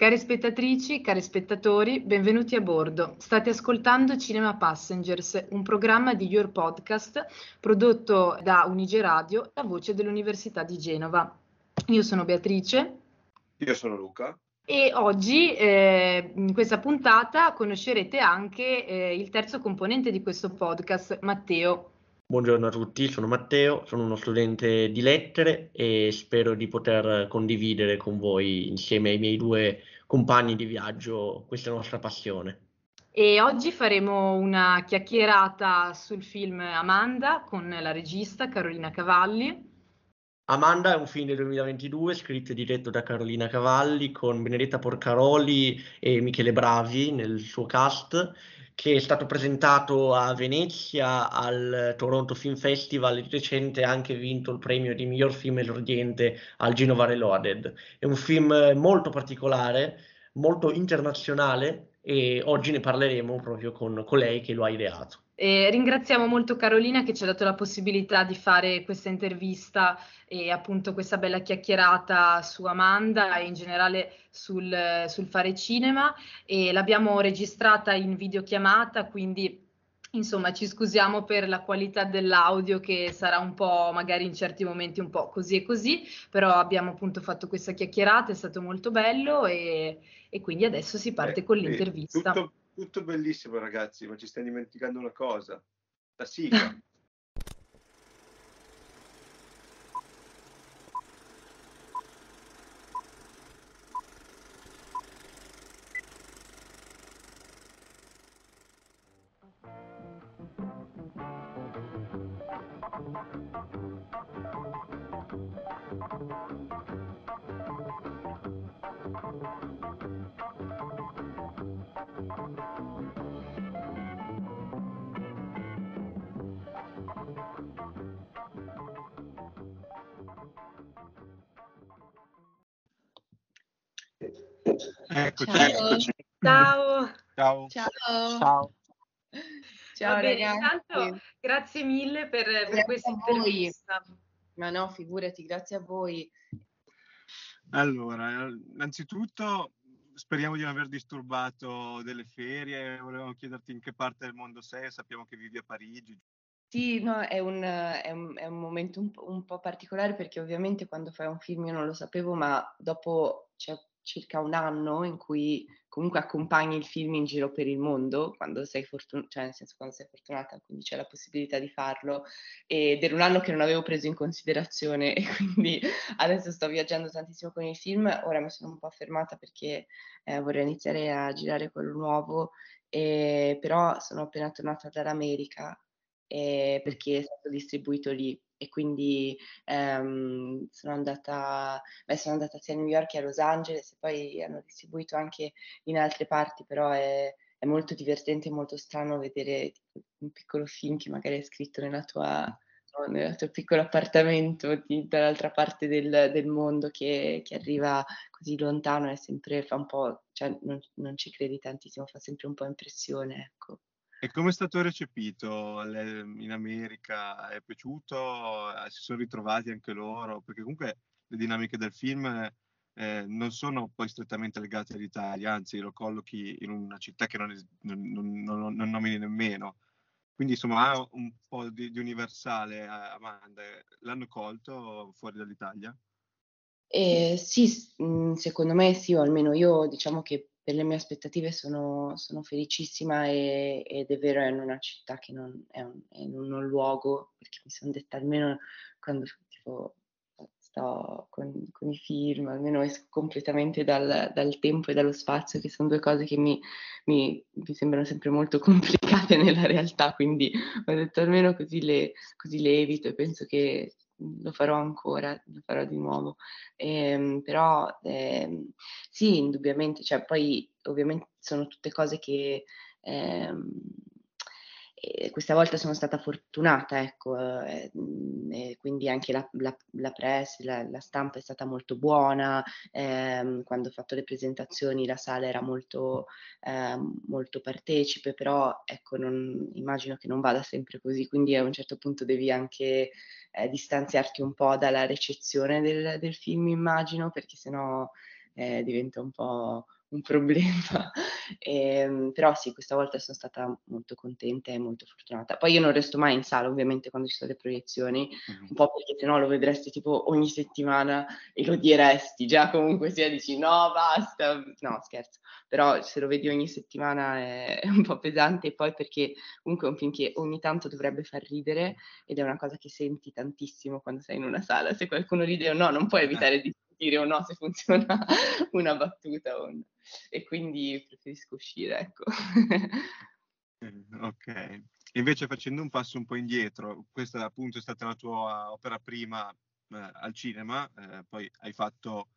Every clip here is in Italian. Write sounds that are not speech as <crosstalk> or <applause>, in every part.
Cari spettatrici, cari spettatori, benvenuti a bordo. State ascoltando Cinema Passengers, un programma di Your Podcast prodotto da Unige Radio, la voce dell'Università di Genova. Io sono Beatrice. Io sono Luca. E oggi eh, in questa puntata conoscerete anche eh, il terzo componente di questo podcast, Matteo. Buongiorno a tutti, sono Matteo, sono uno studente di lettere e spero di poter condividere con voi insieme ai miei due compagni di viaggio questa nostra passione. E oggi faremo una chiacchierata sul film Amanda con la regista Carolina Cavalli. Amanda è un film del 2022 scritto e diretto da Carolina Cavalli con Benedetta Porcaroli e Michele Bravi nel suo cast che è stato presentato a Venezia al Toronto Film Festival e di recente ha anche vinto il premio di miglior film esordiente al Genova Reloaded. È un film molto particolare, molto internazionale e oggi ne parleremo proprio con, con lei che lo ha ideato. E ringraziamo molto Carolina che ci ha dato la possibilità di fare questa intervista e appunto questa bella chiacchierata su Amanda e in generale sul, sul fare cinema e l'abbiamo registrata in videochiamata, quindi Insomma, ci scusiamo per la qualità dell'audio che sarà un po', magari in certi momenti un po' così e così, però abbiamo appunto fatto questa chiacchierata, è stato molto bello e, e quindi adesso si parte eh, con l'intervista. Tutto, tutto bellissimo ragazzi, ma ci stiamo dimenticando una cosa, la sigla. <laughs> Eccoci, eccoci. Ciao. Ciao. Ciao. Ciao. Ciao bene, ragazzi. Intanto, grazie mille per, per questa intervista. Ma no, figurati, grazie a voi. Allora, innanzitutto speriamo di non aver disturbato delle ferie. Volevamo chiederti in che parte del mondo sei, sappiamo che vivi a Parigi. Sì, no, è un, è un, è un momento un po', un po', particolare perché ovviamente quando fai un film io non lo sapevo, ma dopo c'è circa un anno in cui comunque accompagni il film in giro per il mondo, quando sei fortunata, cioè nel senso quando sei fortunata, quindi c'è la possibilità di farlo, ed era un anno che non avevo preso in considerazione <laughs> e quindi adesso sto viaggiando tantissimo con il film, ora mi sono un po' fermata perché eh, vorrei iniziare a girare quello nuovo, eh, però sono appena tornata dall'America eh, perché è stato distribuito lì e quindi ehm, sono, andata, beh, sono andata sia a New York che a Los Angeles e poi hanno distribuito anche in altre parti, però è, è molto divertente e molto strano vedere un piccolo film che magari è scritto nella tua, nel tuo piccolo appartamento di, dall'altra parte del, del mondo che, che, arriva così lontano e sempre fa un po', cioè non, non ci credi tantissimo, fa sempre un po' impressione, ecco. E come è stato recepito in America? È piaciuto? Eh, si sono ritrovati anche loro? Perché comunque le dinamiche del film eh, non sono poi strettamente legate all'Italia, anzi lo collochi in una città che non, es- non, non, non nomini nemmeno. Quindi insomma ha un po' di, di universale Amanda. L'hanno colto fuori dall'Italia? Eh, sì, mm, secondo me sì, o almeno io diciamo che per le mie aspettative sono, sono felicissima e, ed è vero, è in una città che non è, un, è in un luogo, perché mi sono detta almeno quando tipo, sto con, con, i film, almeno esco completamente dal, dal, tempo e dallo spazio, che sono due cose che mi, mi, mi, sembrano sempre molto <laughs> complicate nella realtà, quindi ho detto almeno così le, così le evito e penso che lo farò ancora, lo farò di nuovo. Eh, però eh, sì, indubbiamente, cioè poi ovviamente sono tutte cose che eh, questa volta sono stata fortunata, ecco, eh, quindi anche la, la, la press, la, la, stampa è stata molto buona, ehm, quando ho fatto le presentazioni la sala era molto, eh, molto partecipe, però ecco, non, immagino che non vada sempre così, quindi a un certo punto devi anche eh, distanziarti un po' dalla recezione del, del film, immagino, perché sennò eh, diventa un po' un problema. E, <laughs> ehm, però sì, questa volta sono stata molto contenta e molto fortunata. Poi io non resto mai in sala, ovviamente, quando ci sono le proiezioni, mm-hmm. un po' perché sennò lo vedresti tipo ogni settimana e lo diresti, già comunque sia dici no, basta, no scherzo, però se lo vedi ogni settimana è, è <laughs> un po' pesante e poi perché comunque è un film che ogni tanto dovrebbe far ridere ed è una cosa che senti tantissimo quando sei in una sala, se qualcuno ride o no, non puoi evitare di sentire o no se funziona <laughs> una battuta o no e quindi preferisco uscire, ecco. ok. Invece facendo un passo un po' indietro, questa appunto è stata la tua opera prima eh, al cinema, eh, poi hai fatto,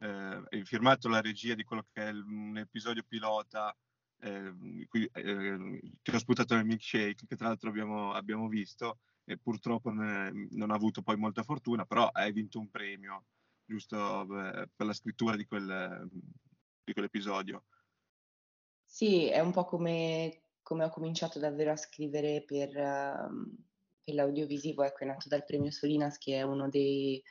eh, hai firmato la regia di quello che è il, un episodio pilota eh, qui, eh, che ho sputato nel milkshake, che tra l'altro abbiamo, abbiamo visto, e purtroppo non, non ha avuto poi molta fortuna, però hai vinto un premio, giusto, per la scrittura di quel, di quell'episodio. Sì, è un po' come, come ho cominciato davvero a scrivere per, uh, per, l'audiovisivo, ecco, è nato dal premio Solinas, che è uno dei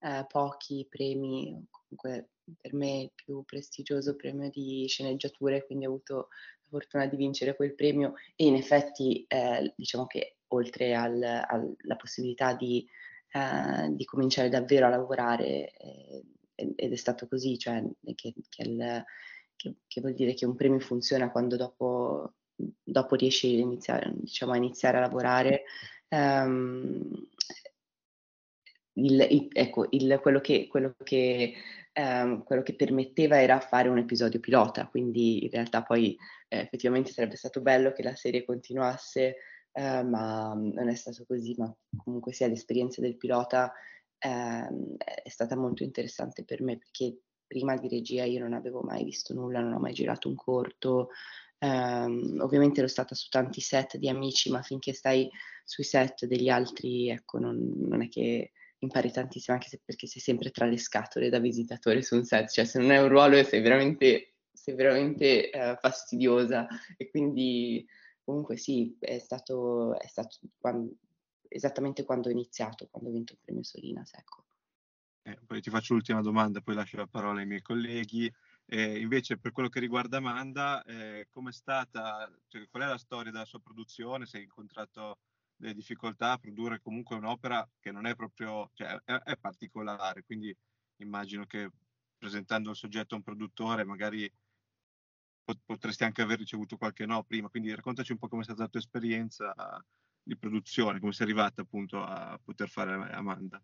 uh, pochi premi, comunque per me il più prestigioso premio di sceneggiature, quindi ho avuto la fortuna di vincere quel premio e in effetti eh, diciamo che oltre al, alla possibilità di, uh, di, cominciare davvero a lavorare eh, ed è stato così, cioè che, che, il, che, che, vuol dire che un premio funziona quando dopo, dopo riesci a iniziare, diciamo, a iniziare a lavorare. Um, il, il, ecco, il, quello, che, quello, che, um, quello, che, permetteva era fare un episodio pilota, quindi in realtà poi eh, effettivamente sarebbe stato bello che la serie continuasse, eh, ma non è stato così, ma comunque sia l'esperienza del pilota ehm, è stata molto interessante per me perché prima di regia io non avevo mai visto nulla, non ho mai girato un corto, ehm, ovviamente ero stata su tanti set di amici, ma finché stai sui set degli altri, ecco, non, non è che impari tantissimo, anche se, perché sei sempre tra le scatole da visitatore su un set, cioè se non è un ruolo sei veramente, sei veramente eh, fastidiosa. E quindi comunque sì, è stato, è stato quando, esattamente quando ho iniziato, quando ho vinto il premio Solinas. Ecco. Eh, poi ti faccio l'ultima domanda, poi lascio la parola ai miei colleghi. Eh, invece, per quello che riguarda Amanda, eh, com'è stata, cioè, qual è la storia della sua produzione? Se hai incontrato delle difficoltà a produrre comunque un'opera che non è proprio, cioè, è, è particolare, quindi immagino che presentando il soggetto a un produttore magari potresti anche aver ricevuto qualche no prima, quindi raccontaci un po' come è stata la tua esperienza di produzione, come sei arrivata appunto a poter fare Amanda?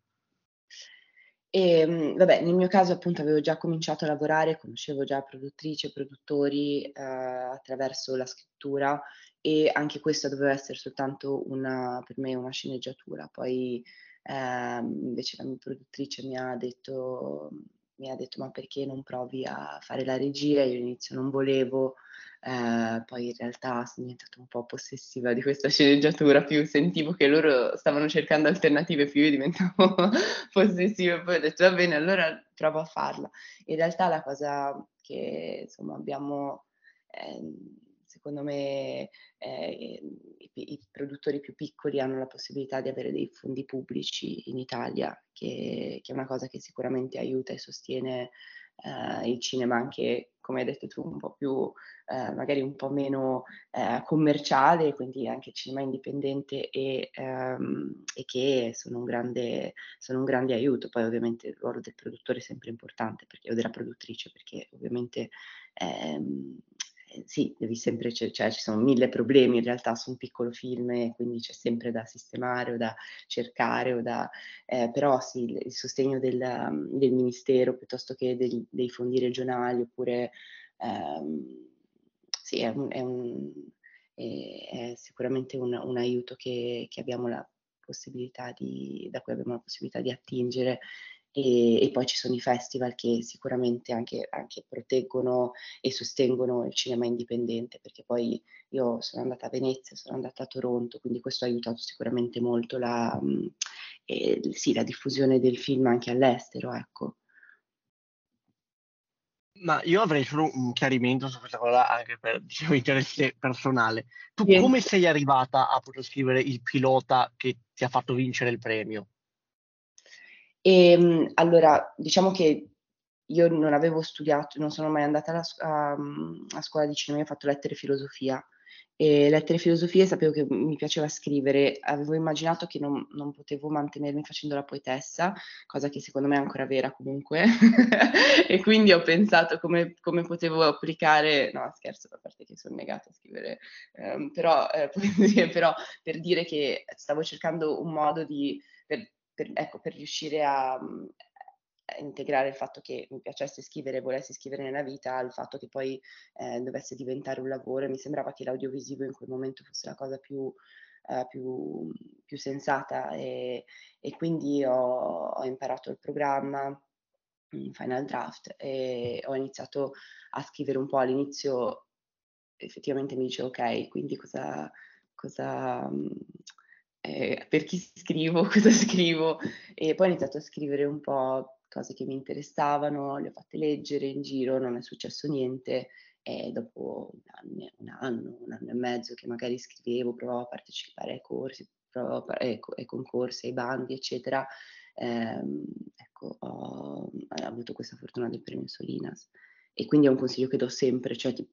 E, ehm, vabbè, nel mio caso appunto avevo già cominciato a lavorare, conoscevo già produttrici e produttori eh, attraverso la scrittura e anche questa doveva essere soltanto una, per me una sceneggiatura. Poi eh, invece la mia produttrice mi ha detto mi ha detto ma perché non provi a fare la regia? Io all'inizio non volevo, eh, poi in realtà sono diventata un po' possessiva di questa sceneggiatura, più sentivo che loro stavano cercando alternative, più io diventavo <laughs> possessiva e poi ho detto va bene, allora provo a farla. In realtà la cosa che insomma abbiamo... Eh, secondo me eh, i, i, produttori più piccoli hanno la possibilità di avere dei fondi pubblici in Italia, che, che è una cosa che sicuramente aiuta e sostiene eh, il cinema anche, come hai detto tu, un po' più, eh, magari un po' meno eh, commerciale, quindi anche cinema indipendente e, ehm, e che sono un, grande, sono un, grande, aiuto. Poi ovviamente il ruolo del produttore è sempre importante, perché, o della produttrice, perché ovviamente ehm, eh, sì, devi sempre, cioè, ci sono mille problemi in realtà su un piccolo film e quindi c'è sempre da sistemare o da cercare, o da, eh, però sì, il, sostegno del, del, ministero piuttosto che del, dei fondi regionali oppure ehm, sì, è, un, è, un, è, è sicuramente un, un aiuto che, che, abbiamo la possibilità di, da cui abbiamo la possibilità di attingere e, e, poi ci sono i festival che sicuramente anche, anche, proteggono e sostengono il cinema indipendente, perché poi io sono andata a Venezia, sono andata a Toronto, quindi questo ha aiutato sicuramente molto la, eh, sì, la diffusione del film anche all'estero. Ecco. Ma io avrei solo un chiarimento su questa cosa anche per <laughs> diciamo, interesse personale. Tu come sei arrivata a poter scrivere il pilota che ti ha fatto vincere il premio? E ehm, allora, diciamo che io non avevo studiato, non sono mai andata alla, a, a scuola di cinema, ho fatto lettere e filosofia. E lettere e filosofia sapevo che mi piaceva scrivere, avevo immaginato che non, non, potevo mantenermi facendo la poetessa, cosa che secondo me è ancora vera comunque, <laughs> e quindi ho pensato come, come, potevo applicare, no scherzo, a parte che sono negata a scrivere, ehm, però, eh, <laughs> poesie, però per dire che stavo cercando un modo di, per, per, ecco, per riuscire a, integrare il fatto che mi piacesse scrivere, volessi scrivere nella vita, al fatto che poi eh, dovesse diventare un lavoro mi sembrava che l'audiovisivo in quel momento fosse la cosa più, eh, più, più sensata. E, e quindi ho, ho, imparato il programma in Final Draft e ho iniziato a scrivere un po' all'inizio, effettivamente mi dicevo ok, quindi cosa... cosa eh, per chi scrivo, <laughs> cosa scrivo e poi ho iniziato a scrivere un po' cose che mi interessavano, le ho fatte leggere in giro, non è successo niente e dopo un anno, un anno, un anno e mezzo che magari scrivevo, provavo a partecipare ai corsi, provavo a, ai, ai concorsi, ai bandi, eccetera, ehm, ecco, ho, ho, avuto questa fortuna del premio Solinas. E quindi è un consiglio che do sempre, cioè ti,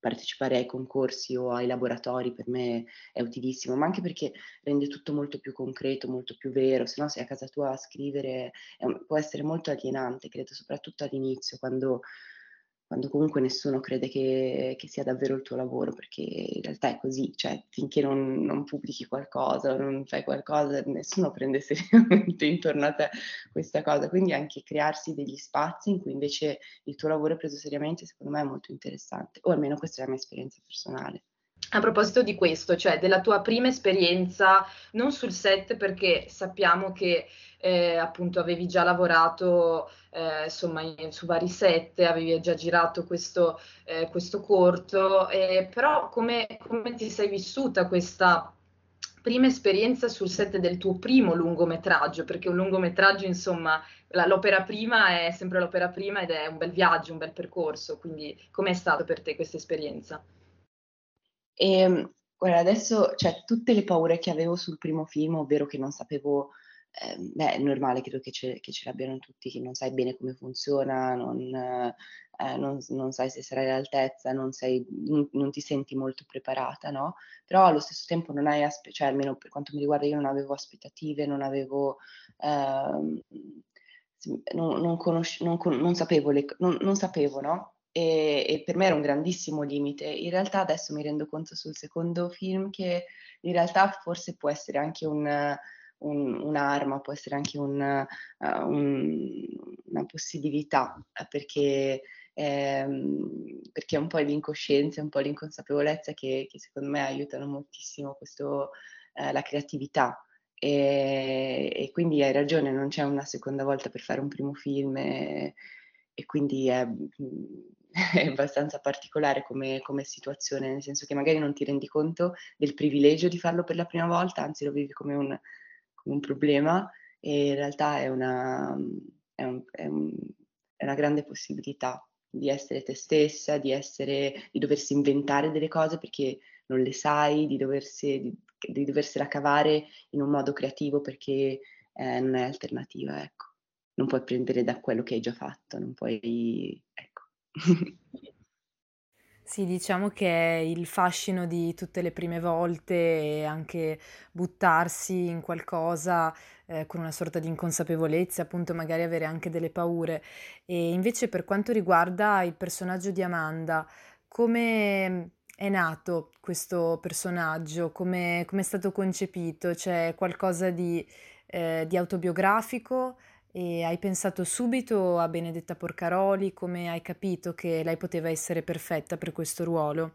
partecipare ai concorsi o ai laboratori per me è utilissimo, ma anche perché rende tutto molto più concreto, molto più vero, se no sei a casa tua a scrivere un, può essere molto alienante, credo soprattutto all'inizio, quando quando comunque nessuno crede che, che, sia davvero il tuo lavoro, perché in realtà è così, cioè finché non, non pubblichi qualcosa, non fai qualcosa, nessuno prende <laughs> seriamente intorno a te questa cosa, quindi anche crearsi degli spazi in cui invece il tuo lavoro è preso seriamente, secondo me è molto interessante, o almeno questa è la mia esperienza personale. A proposito di questo, cioè della tua prima esperienza, non sul set perché sappiamo che eh, appunto avevi già lavorato eh, insomma in, su vari set, avevi già girato questo, eh, questo corto, però come, come ti sei vissuta questa prima esperienza sul set del tuo primo lungometraggio? Perché un lungometraggio insomma la, l'opera prima è sempre l'opera prima ed è un bel viaggio, un bel percorso, quindi com'è stato per te questa esperienza? E ehm, guarda, adesso, cioè, tutte le paure che avevo sul primo film, ovvero che non sapevo, eh, beh, è normale, credo che ce, che ce l'abbiano tutti, che non sai bene come funziona, non, eh, non, non sai se sarai all'altezza, non, sei, non, ti senti molto preparata, no? Però allo stesso tempo non hai, aspe- cioè almeno per quanto mi riguarda, io non avevo aspettative, non avevo... Eh, non, non, non, sapevo, le, non sapevo, no? E, e, per me era un grandissimo limite. In realtà adesso mi rendo conto sul secondo film che in realtà forse può essere anche un, un, un'arma, può essere anche un, uh, un, una possibilità, perché, ehm, perché è un po' l'incoscienza, un po' l'inconsapevolezza che, che secondo me aiutano moltissimo questo, uh, la creatività. E, e, quindi hai ragione, non c'è una seconda volta per fare un primo film e, e quindi è, <laughs> è abbastanza particolare come, come, situazione, nel senso che magari non ti rendi conto del privilegio di farlo per la prima volta, anzi lo vivi come un, come un problema e in realtà è una, è, un, è, un, è una grande possibilità di essere te stessa, di, essere, di doversi inventare delle cose perché non le sai, di, doversi, di, di doversela cavare in un modo creativo perché eh, non è alternativa, ecco. Non puoi prendere da quello che hai già fatto, non puoi, ecco. Sì, diciamo che il fascino di tutte le prime volte e anche buttarsi in qualcosa eh, con una sorta di inconsapevolezza, appunto magari avere anche delle paure. E invece per quanto riguarda il personaggio di Amanda, come è nato questo personaggio? Come, è stato concepito? C'è qualcosa di, eh, di autobiografico? E hai pensato subito a Benedetta Porcaroli? Come hai capito che lei poteva essere perfetta per questo ruolo?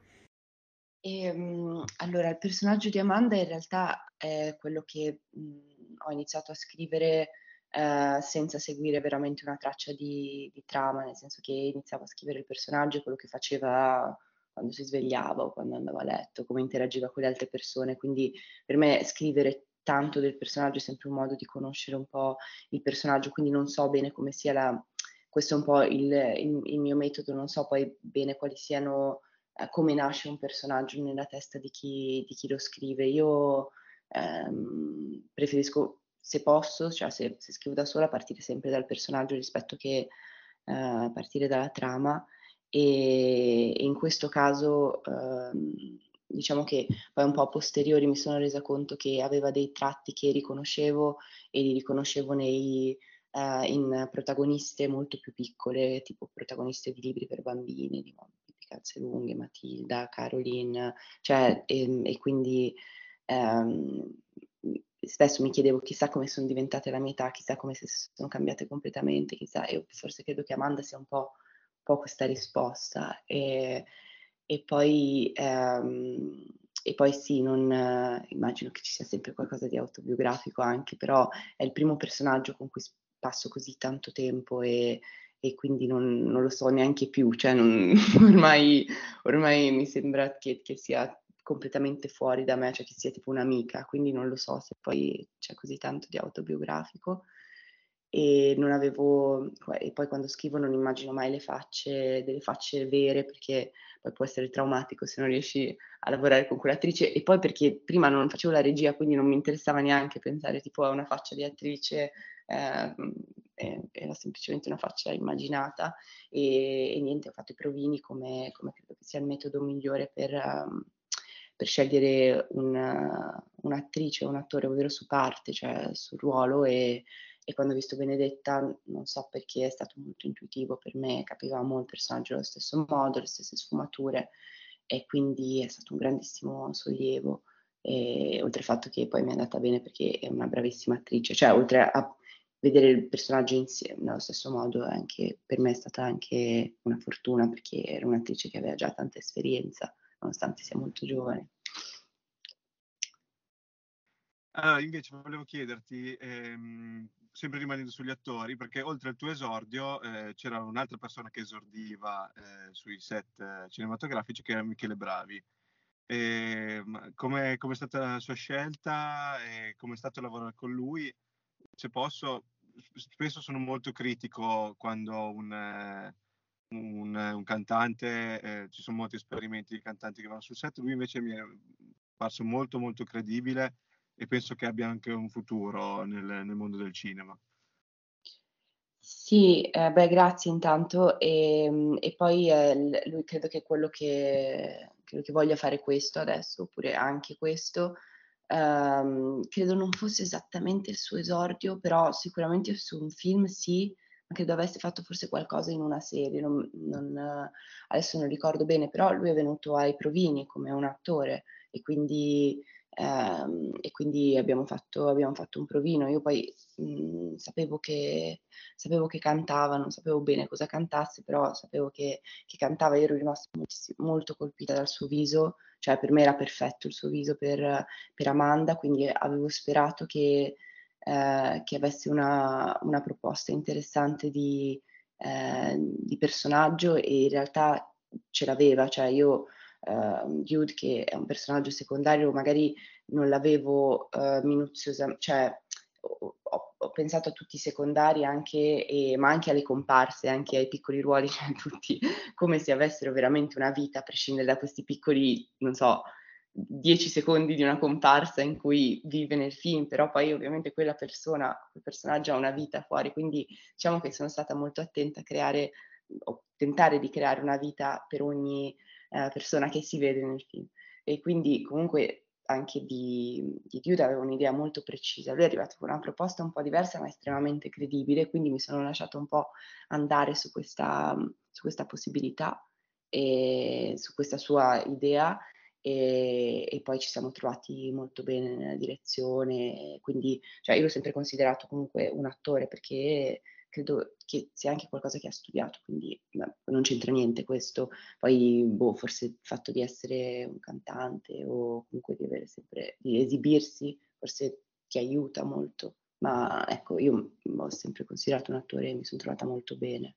E, um, allora, il personaggio di Amanda in realtà è quello che um, ho iniziato a scrivere uh, senza seguire veramente una traccia di, di, trama, nel senso che iniziavo a scrivere il personaggio, quello che faceva quando si svegliava o quando andava a letto, come interagiva con le altre persone. Quindi per me scrivere tanto del personaggio, è sempre un modo di conoscere un po' il personaggio, quindi non so bene come sia la... Questo è un po' il, il, il mio metodo, non so poi bene quali siano, eh, come nasce un personaggio nella testa di chi, di chi lo scrive. Io ehm, preferisco, se posso, cioè se, se, scrivo da sola, partire sempre dal personaggio rispetto che a partire dalla trama e in questo caso ehm, diciamo che poi un po' a posteriori mi sono resa conto che aveva dei tratti che riconoscevo e li riconoscevo nei, uh, in protagoniste molto più piccole, tipo protagoniste di libri per bambini, di, Calze Lunghe, Matilda, Caroline, cioè, e, ehm, e quindi um, spesso mi chiedevo chissà come sono diventate la mia età, chissà come si sono cambiate completamente, chissà, e forse credo che Amanda sia un po', un po questa risposta. E, e poi, ehm, e poi sì, non, eh, immagino che ci sia sempre qualcosa di autobiografico anche, però è il primo personaggio con cui passo così tanto tempo e, e quindi non, non, lo so neanche più, cioè non, <laughs> ormai, ormai, mi sembra che, che, sia completamente fuori da me, cioè che sia tipo un'amica, quindi non lo so se poi c'è così tanto di autobiografico. E avevo, e poi quando scrivo non immagino mai le facce, delle facce vere perché poi può essere traumatico se non riesci a lavorare con quell'attrice e poi perché prima non facevo la regia quindi non mi interessava neanche pensare tipo a una faccia di attrice, eh, era semplicemente una faccia immaginata. E, e, niente, ho fatto i provini come, come credo che sia il metodo migliore per... Um, per scegliere un, un'attrice un attore ovvero su parte, cioè sul ruolo e, e quando ho visto Benedetta non so perché è stato molto intuitivo per me, capivamo il personaggio allo stesso modo, le stesse sfumature e quindi è stato un grandissimo sollievo. E, oltre al fatto che poi mi è andata bene perché è una bravissima attrice, cioè oltre a vedere il personaggio insieme nello stesso modo, anche, per me è stata anche una fortuna perché era un'attrice che aveva già tanta esperienza, nonostante sia molto giovane. Allora, invece volevo chiederti, ehm, sempre rimanendo sugli attori, perché oltre al tuo esordio eh, c'era un'altra persona che esordiva eh, sui set eh, cinematografici che era Michele Bravi. Come è stata la sua scelta come è stato lavorare con lui? Se posso, spesso sono molto critico quando un, un, un cantante, eh, ci sono molti esperimenti di cantanti che vanno sul set, lui invece mi è parso molto molto credibile e penso che abbia anche un futuro nel, nel mondo del cinema. Sì, eh, beh, grazie intanto. E, ehm, e poi eh, lui credo che quello che, credo che voglia fare questo adesso, oppure anche questo, ehm, credo non fosse esattamente il suo esordio, però sicuramente su un film sì, ma credo avesse fatto forse qualcosa in una serie, non, non, adesso non ricordo bene, però lui è venuto ai provini come un attore e quindi Ehm, e quindi abbiamo fatto, abbiamo fatto, un provino. Io poi mh, mhmm, sapevo, che, sapevo, che, cantava, non sapevo bene cosa cantasse, però sapevo che, che cantava. Io ero rimasta molto colpita dal suo viso, cioè per me era perfetto il suo viso per, per Amanda, quindi avevo sperato che, eh, che avesse una, una, proposta interessante di, eh, di personaggio e in realtà ce l'aveva, cioè io uh, Jude che è un personaggio secondario, magari non l'avevo uh, minuziosamente, cioè ho, ho, pensato a tutti i secondari anche, e, ma anche alle comparse, anche ai piccoli ruoli, <laughs> cioè tutti come se avessero veramente una vita a prescindere da questi piccoli, non so, dieci secondi di una comparsa in cui vive nel film, però poi ovviamente quella persona, quel personaggio ha una vita fuori, quindi diciamo che sono stata molto attenta a creare o tentare di creare una vita per ogni eh, persona che si vede nel film. E quindi comunque anche di, di Dude avevo un'idea molto precisa. Lui è arrivato con una proposta un po' diversa ma estremamente credibile, quindi mi sono lasciato un po' andare su questa, su questa possibilità e su questa sua idea e, e, poi ci siamo trovati molto bene nella direzione, quindi cioè, io l'ho sempre considerato comunque un attore perché credo che sia anche qualcosa che ha studiato, quindi non c'entra niente questo. Poi, boh, forse il fatto di essere un cantante o comunque di avere sempre, di esibirsi, forse ti aiuta molto. Ma ecco, io ho sempre considerato un attore e mi sono trovata molto bene.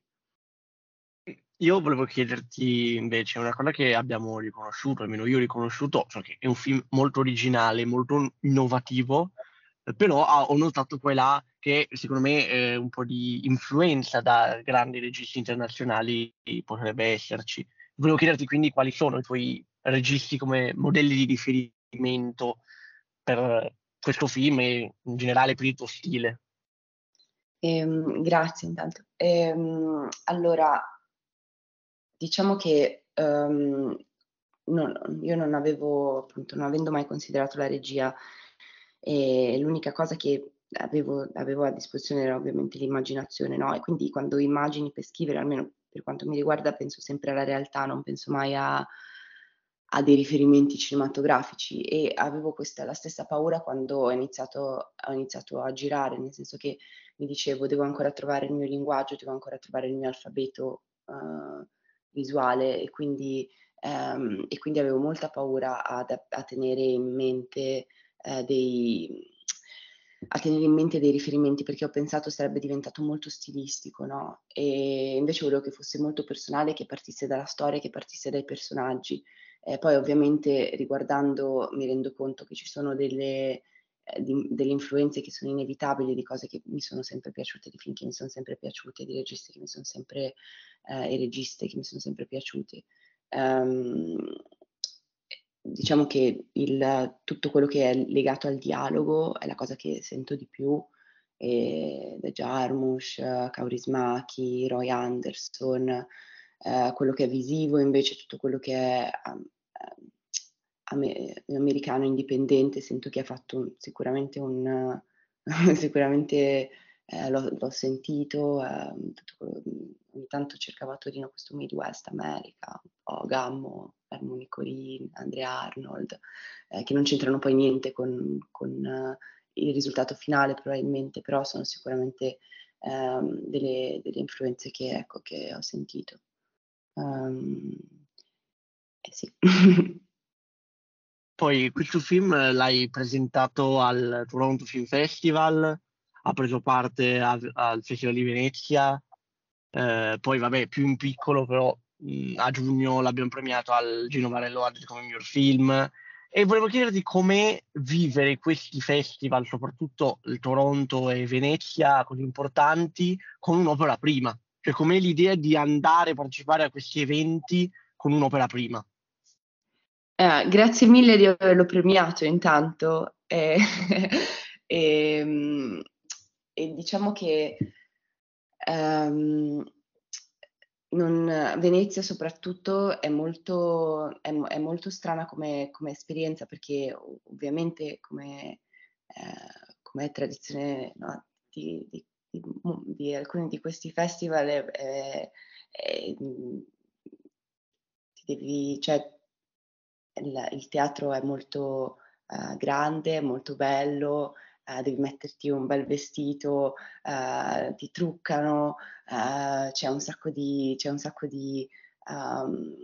Io volevo chiederti invece una cosa che abbiamo riconosciuto, almeno io ho riconosciuto, cioè che è un film molto originale, molto innovativo, però ho notato poi là che secondo me eh, un po' di influenza da grandi registi internazionali potrebbe esserci. Volevo chiederti quindi quali sono i tuoi registi come modelli di riferimento per questo film e in generale per il tuo stile. Ehm, grazie intanto. Ehm, allora, diciamo che um, non, io non avevo, appunto, non avendo mai considerato la regia, l'unica cosa che avevo, avevo, a disposizione ovviamente l'immaginazione, no? E quindi quando immagini per scrivere, almeno per quanto mi riguarda, penso sempre alla realtà, non penso mai a, a dei riferimenti cinematografici e avevo questa, la stessa paura quando ho iniziato, ho iniziato a girare, nel senso che mi dicevo devo ancora trovare il mio linguaggio, devo ancora trovare il mio alfabeto uh, visuale e quindi, um, e quindi, avevo molta paura ad, a tenere in mente uh, dei a tenere in mente dei riferimenti perché ho pensato sarebbe diventato molto stilistico, no? E invece volevo che fosse molto personale, che partisse dalla storia, che partisse dai personaggi. Eh, poi ovviamente riguardando mi rendo conto che ci sono delle, eh, di, delle influenze che sono inevitabili di cose che mi sono sempre piaciute, di film che mi sono sempre piaciute, di registi che mi sono sempre, eh, e registe che mi sono sempre piaciuti. Um, diciamo che il, tutto quello che è legato al dialogo è la cosa che sento di più. E The Jarmusch, Kaurismäki, Roy Anderson, eh, quello che è visivo invece tutto quello che è um, um, americano indipendente, sento che ha fatto sicuramente un... <laughs> sicuramente eh, l'ho, l'ho, sentito, eh, quello, ogni tanto cercava a Torino questo Midwest America, un po' Gammo, Harmony Corinne, Andrea Arnold, eh, che non c'entrano poi niente con, con uh, il risultato finale probabilmente, però sono sicuramente um, delle, delle, influenze che, ecco, che ho sentito. Um, eh sì. <laughs> Poi questo film l'hai presentato al Toronto Film Festival, ha preso parte a, al Festival di Venezia, eh, poi vabbè più in piccolo però mh, a giugno l'abbiamo premiato al Gino Varello Awards come miglior film e volevo chiederti come vivere questi festival, soprattutto il Toronto e Venezia così importanti, con un'opera prima, cioè com'è l'idea di andare a partecipare a questi eventi con un'opera prima. Eh, grazie mille di averlo premiato intanto. Eh, <laughs> e, ehm, e, diciamo che um, non, Venezia soprattutto è molto, è, è molto strana come, come, esperienza perché ovviamente come, eh, come tradizione no, di, di, di, di, alcuni di questi festival è, ti devi, cioè, il, il teatro è molto uh, grande, molto bello, uh, devi metterti un bel vestito, uh, ti truccano, c'è un sacco di... C'è un sacco di um,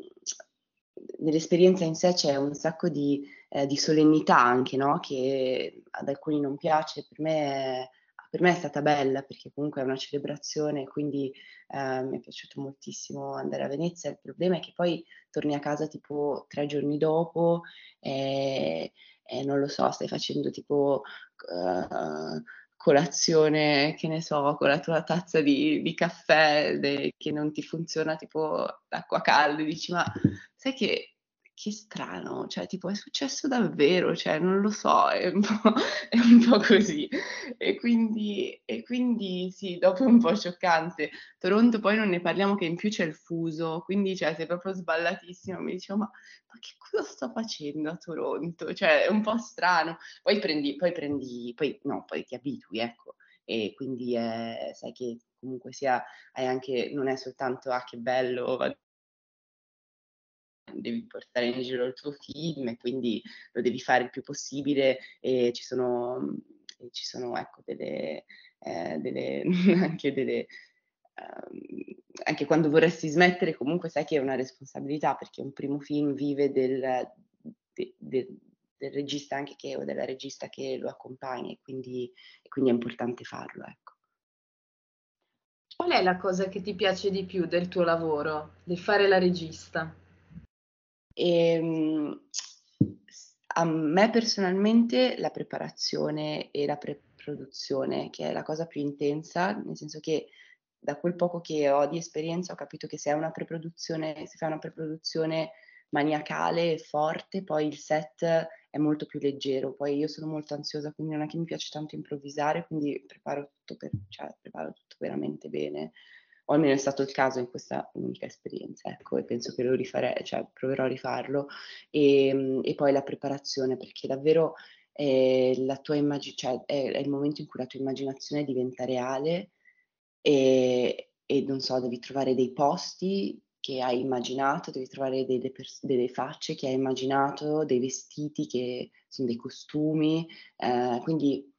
nell'esperienza in sé c'è un sacco di, eh, di solennità anche, no? che ad alcuni non piace, per me è, per me è stata bella perché comunque è una celebrazione, quindi eh, mi è piaciuto moltissimo andare a Venezia. Il problema è che poi torni a casa tipo tre giorni dopo e, e non lo so, stai facendo tipo uh, colazione, che ne so, con la tua tazza di, di caffè de, che non ti funziona tipo l'acqua calda dici ma sai che che strano, cioè tipo è successo davvero, cioè non lo so, è un po', <laughs> è un po così. E quindi, e quindi sì, dopo è un po' scioccante. Toronto poi non ne parliamo che in più c'è il fuso, quindi cioè sei proprio sballatissimo, mi dicevo ma, ma che cosa sto facendo a Toronto? Cioè è un po' strano. Poi prendi, poi prendi, poi no, poi ti abitui, ecco. E quindi eh, sai che comunque sia, hai anche, non è soltanto ah che bello, vado devi portare in giro il tuo film e quindi lo devi fare il più possibile e ci sono, e ci sono ecco, delle, eh, delle <laughs> anche delle... Um, anche quando vorresti smettere comunque sai che è una responsabilità perché un primo film vive del, de, de, del regista anche che, o della regista che lo accompagna e quindi, quindi è importante farlo. Ecco. Qual è la cosa che ti piace di più del tuo lavoro, del fare la regista? E, ehm, a me personalmente la preparazione e la preproduzione, che è la cosa più intensa, nel senso che da quel poco che ho di esperienza ho capito che se, una preproduzione, se fai una preproduzione maniacale e forte, poi il set è molto più leggero. Poi io sono molto ansiosa, quindi non è che mi piace tanto improvvisare, quindi preparo tutto, per, cioè, preparo tutto veramente bene. O almeno è stato il caso in questa unica esperienza, ecco, e penso che lo rifarei, cioè proverò a rifarlo. E, e poi la preparazione, perché davvero eh, la tua immagine, cioè è, è, il momento in cui la tua immaginazione diventa reale e, e non so, devi trovare dei posti che hai immaginato, devi trovare delle, pers- delle, facce che hai immaginato, dei vestiti che sono dei costumi, eh, quindi,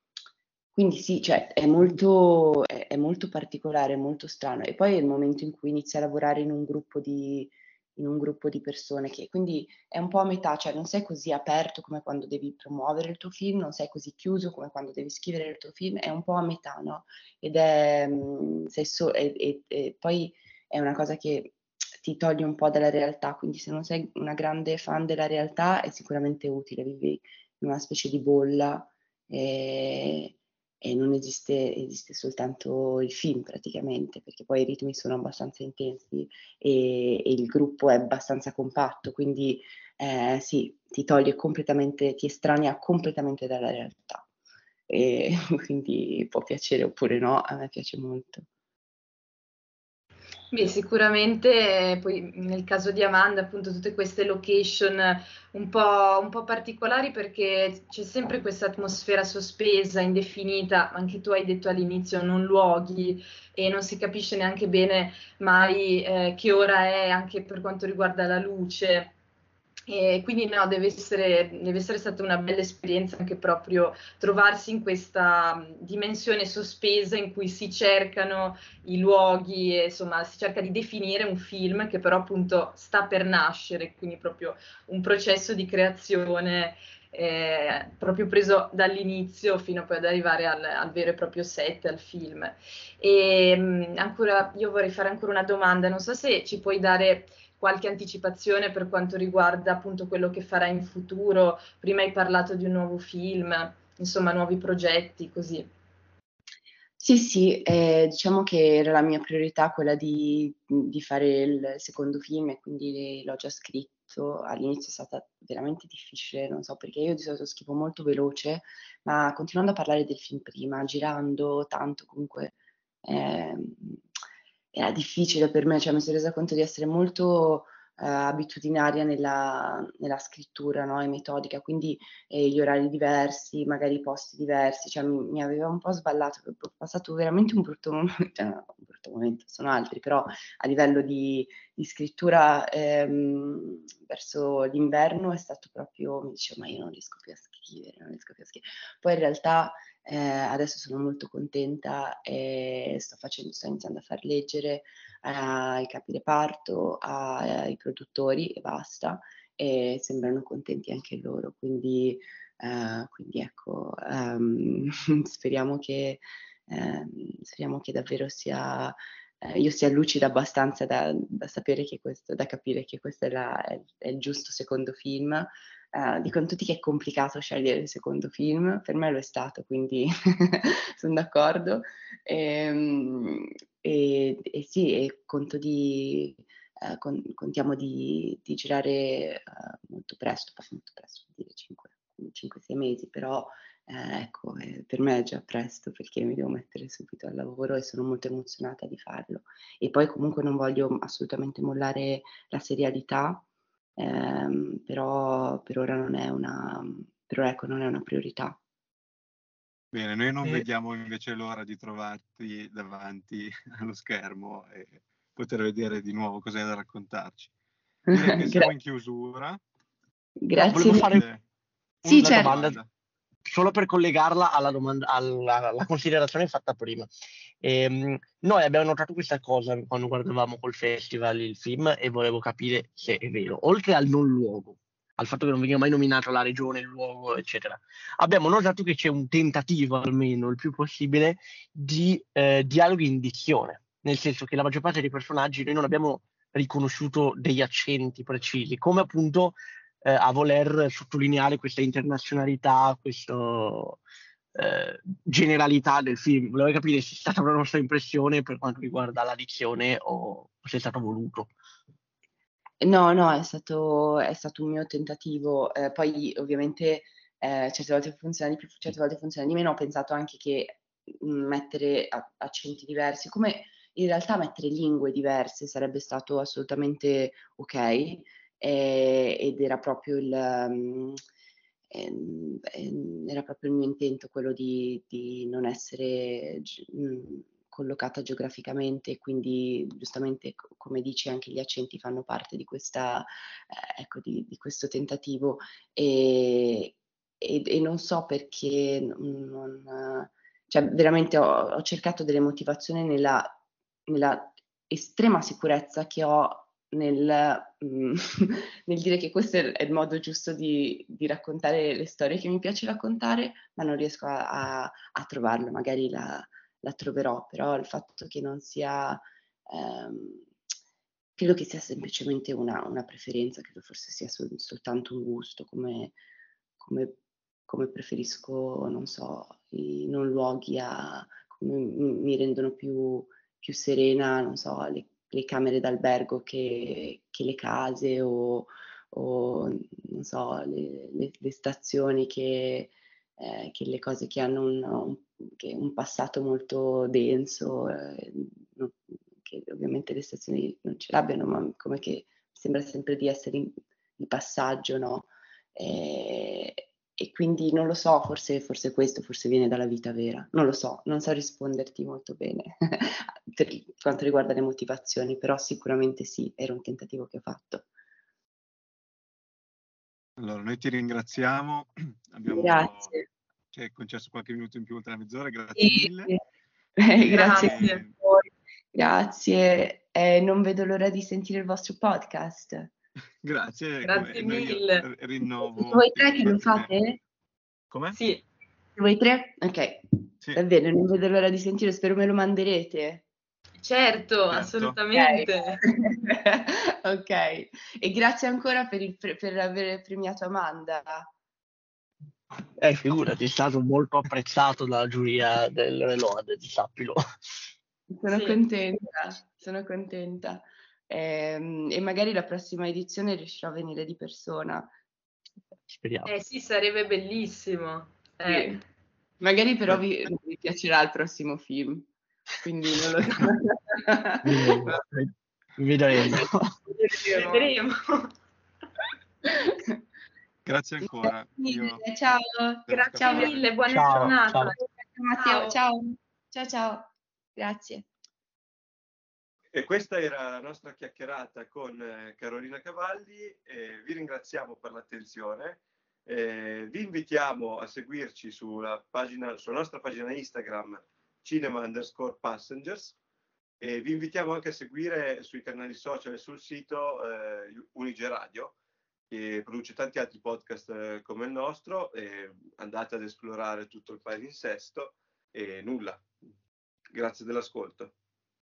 quindi, sì, cioè, è, molto, è, è, molto, particolare, molto strano. E poi è il momento in cui inizi a lavorare in un gruppo di, un gruppo di persone che quindi è un po' a metà, cioè non sei così aperto come quando devi promuovere il tuo film, non sei così chiuso come quando devi scrivere il tuo film, è un po' a metà, no? Ed è, mm, sei so, e, e, e poi è una cosa che ti toglie un po' dalla realtà, quindi se non sei una grande fan della realtà è sicuramente utile, vivi in una specie di bolla e, e non esiste, esiste, soltanto il film praticamente, perché poi i ritmi sono abbastanza intensi e, e il gruppo è abbastanza compatto, quindi eh, sì, ti toglie completamente, ti estranea completamente dalla realtà. E <laughs> quindi può piacere oppure no, a me piace molto. Beh, sicuramente poi nel caso di Amanda, appunto, tutte queste location un po', un po', particolari perché c'è sempre questa atmosfera sospesa, indefinita, anche tu hai detto all'inizio, non luoghi e non si capisce neanche bene mai eh, che ora è, anche per quanto riguarda la luce. E quindi no, deve essere, deve essere, stata una bella esperienza anche proprio trovarsi in questa dimensione sospesa in cui si cercano i luoghi, e, insomma si cerca di definire un film che però appunto sta per nascere, quindi proprio un processo di creazione eh, proprio preso dall'inizio fino poi ad arrivare al, al, vero e proprio set, al film. E mh, ancora, io vorrei fare ancora una domanda, non so se ci puoi dare qualche anticipazione per quanto riguarda appunto quello che farà in futuro? Prima hai parlato di un nuovo film, insomma, nuovi progetti, così. Sì, sì, eh, diciamo che era la mia priorità quella di, di, fare il secondo film e quindi l'ho già scritto. All'inizio è stata veramente difficile, non so perché io di solito scrivo molto veloce, ma continuando a parlare del film prima, girando tanto comunque, eh, era difficile per me, cioè mi sono resa conto di essere molto eh, abitudinaria nella, nella scrittura no? e metodica, quindi eh, gli orari diversi, magari i posti diversi, cioè mi, mi, aveva un po' sballato, ho passato veramente un brutto momento, <laughs> cioè, no, un brutto momento, sono altri, però a livello di, di scrittura ehm, verso l'inverno è stato proprio, mi dicevo ma io non riesco più a scrivere, non riesco più a scrivere. Poi in realtà eh, adesso sono molto contenta e sto, facendo, sto iniziando a far leggere ai capi reparto, ai produttori e basta, e sembrano contenti anche loro. Quindi, eh, quindi ecco, um, <laughs> speriamo, che, eh, speriamo che davvero sia eh, io sia lucida abbastanza da, da, sapere che questo, da capire che questo è, la, è il giusto secondo film. Uh, dicono tutti che è complicato scegliere il secondo film, per me lo è stato, quindi <laughs> sono d'accordo. E, ehm, e, e, sì, e conto di, uh, con, contiamo di, di girare uh, molto presto, molto presto, dire 5-6 mesi, però ecco, eh, per me è già presto perché mi devo mettere subito al lavoro e sono molto emozionata di farlo. E poi comunque non voglio assolutamente mollare la serialità, ehm, però per ora non è una, però ecco, non è una priorità. Bene, noi non e... vediamo invece l'ora di trovarti davanti <laughs> allo schermo e poter vedere di nuovo cosa hai da raccontarci. Direi che <laughs> siamo in chiusura. Grazie. Volevo fare sì, certo. domanda solo per collegarla alla, domanda, alla, alla considerazione fatta prima. Ehm, noi abbiamo notato questa cosa quando guardavamo col festival il film e volevo capire se è vero. Oltre al non luogo, al fatto che non veniva mai nominato la regione, il luogo, eccetera, abbiamo notato che c'è un tentativo, almeno il più possibile, di eh, dialoghi in dizione, nel senso che la maggior parte dei personaggi noi non abbiamo riconosciuto degli accenti precisi, come appunto eh, a voler sottolineare questa internazionalità, questa eh, generalità del film. Volevo capire se è stata una nostra impressione per quanto riguarda l'addizione o se è stato voluto. No, no, è stato, è stato un mio tentativo. Eh, poi ovviamente eh, certe volte funziona di più, certe volte funziona di meno. Ho pensato anche che mm, mettere accenti diversi, come in realtà mettere lingue diverse sarebbe stato assolutamente ok, eh, ed era proprio il... Um, era proprio il mio intento quello di, di non essere mh, collocata geograficamente quindi giustamente come dici anche gli accenti fanno parte di, questa, eh, ecco, di, di questo tentativo. E, e, e, non so perché non, cioè veramente ho, ho cercato delle motivazioni nella, nella estrema sicurezza che ho nel, mm, <laughs> nel, dire che questo è il modo giusto di, di, raccontare le storie che mi piace raccontare, ma non riesco a, a, a trovarlo, magari la, la troverò, però il fatto che non sia, ehm, credo che sia semplicemente una, una, preferenza, credo forse sia sol, soltanto un gusto, come, come, come, preferisco, non so, i non luoghi a, come mi rendono più, più serena, non so, le, le camere d'albergo che, che, le case o, o so, le, le, le stazioni che eh, che le cose che hanno un, un, che un passato molto denso, eh, non, che ovviamente le stazioni non ce l'abbiano, ma come che sembra sempre di essere in, di passaggio, no? E, e, quindi non lo so, forse, forse questo, forse viene dalla vita vera, non lo so, non so risponderti molto bene <laughs> per quanto riguarda le motivazioni, però sicuramente sì, era un tentativo che ho fatto. Allora, noi ti ringraziamo. <clears throat> Abbiamo grazie. Ci hai concesso qualche minuto in più oltre la mezz'ora, grazie sì, mille. Eh, <laughs> grazie. grazie. Grazie. Eh, non vedo l'ora di sentire il vostro podcast. Grazie. Grazie mille. Rinnovo. Voi tre che lo fate? Come? Sì. Voi tre? Ok. Sì. Va bene, non vedo l'ora di sentire, spero me lo manderete. Certo, certo. assolutamente. Okay. <laughs> ok, e grazie ancora per, il, per aver premiato Amanda. Eh, figurati, è stato molto apprezzato dalla giuria del Reload, sappilo. Sono sì. contenta, sono contenta. Eh, e magari la prossima edizione riuscirò a venire di persona. Speriamo. Eh sì, sarebbe bellissimo. Eh. Sì. Magari però vi, vi piacerà il prossimo film quindi non lo so. Vedremo. Vedremo. Grazie ancora. Io... Ciao, grazie mille, buona ciao, giornata. Ciao. Matteo, ciao. ciao, ciao, grazie. E questa era la nostra chiacchierata con eh, Carolina Cavalli. Vi ringraziamo per l'attenzione. Eh, vi invitiamo a seguirci sulla, pagina, sulla nostra pagina Instagram cinema underscore passengers e vi invitiamo anche a seguire sui canali social e sul sito eh, Unige Radio che produce tanti altri podcast eh, come il nostro andate ad esplorare tutto il palinsesto e nulla. Grazie dell'ascolto.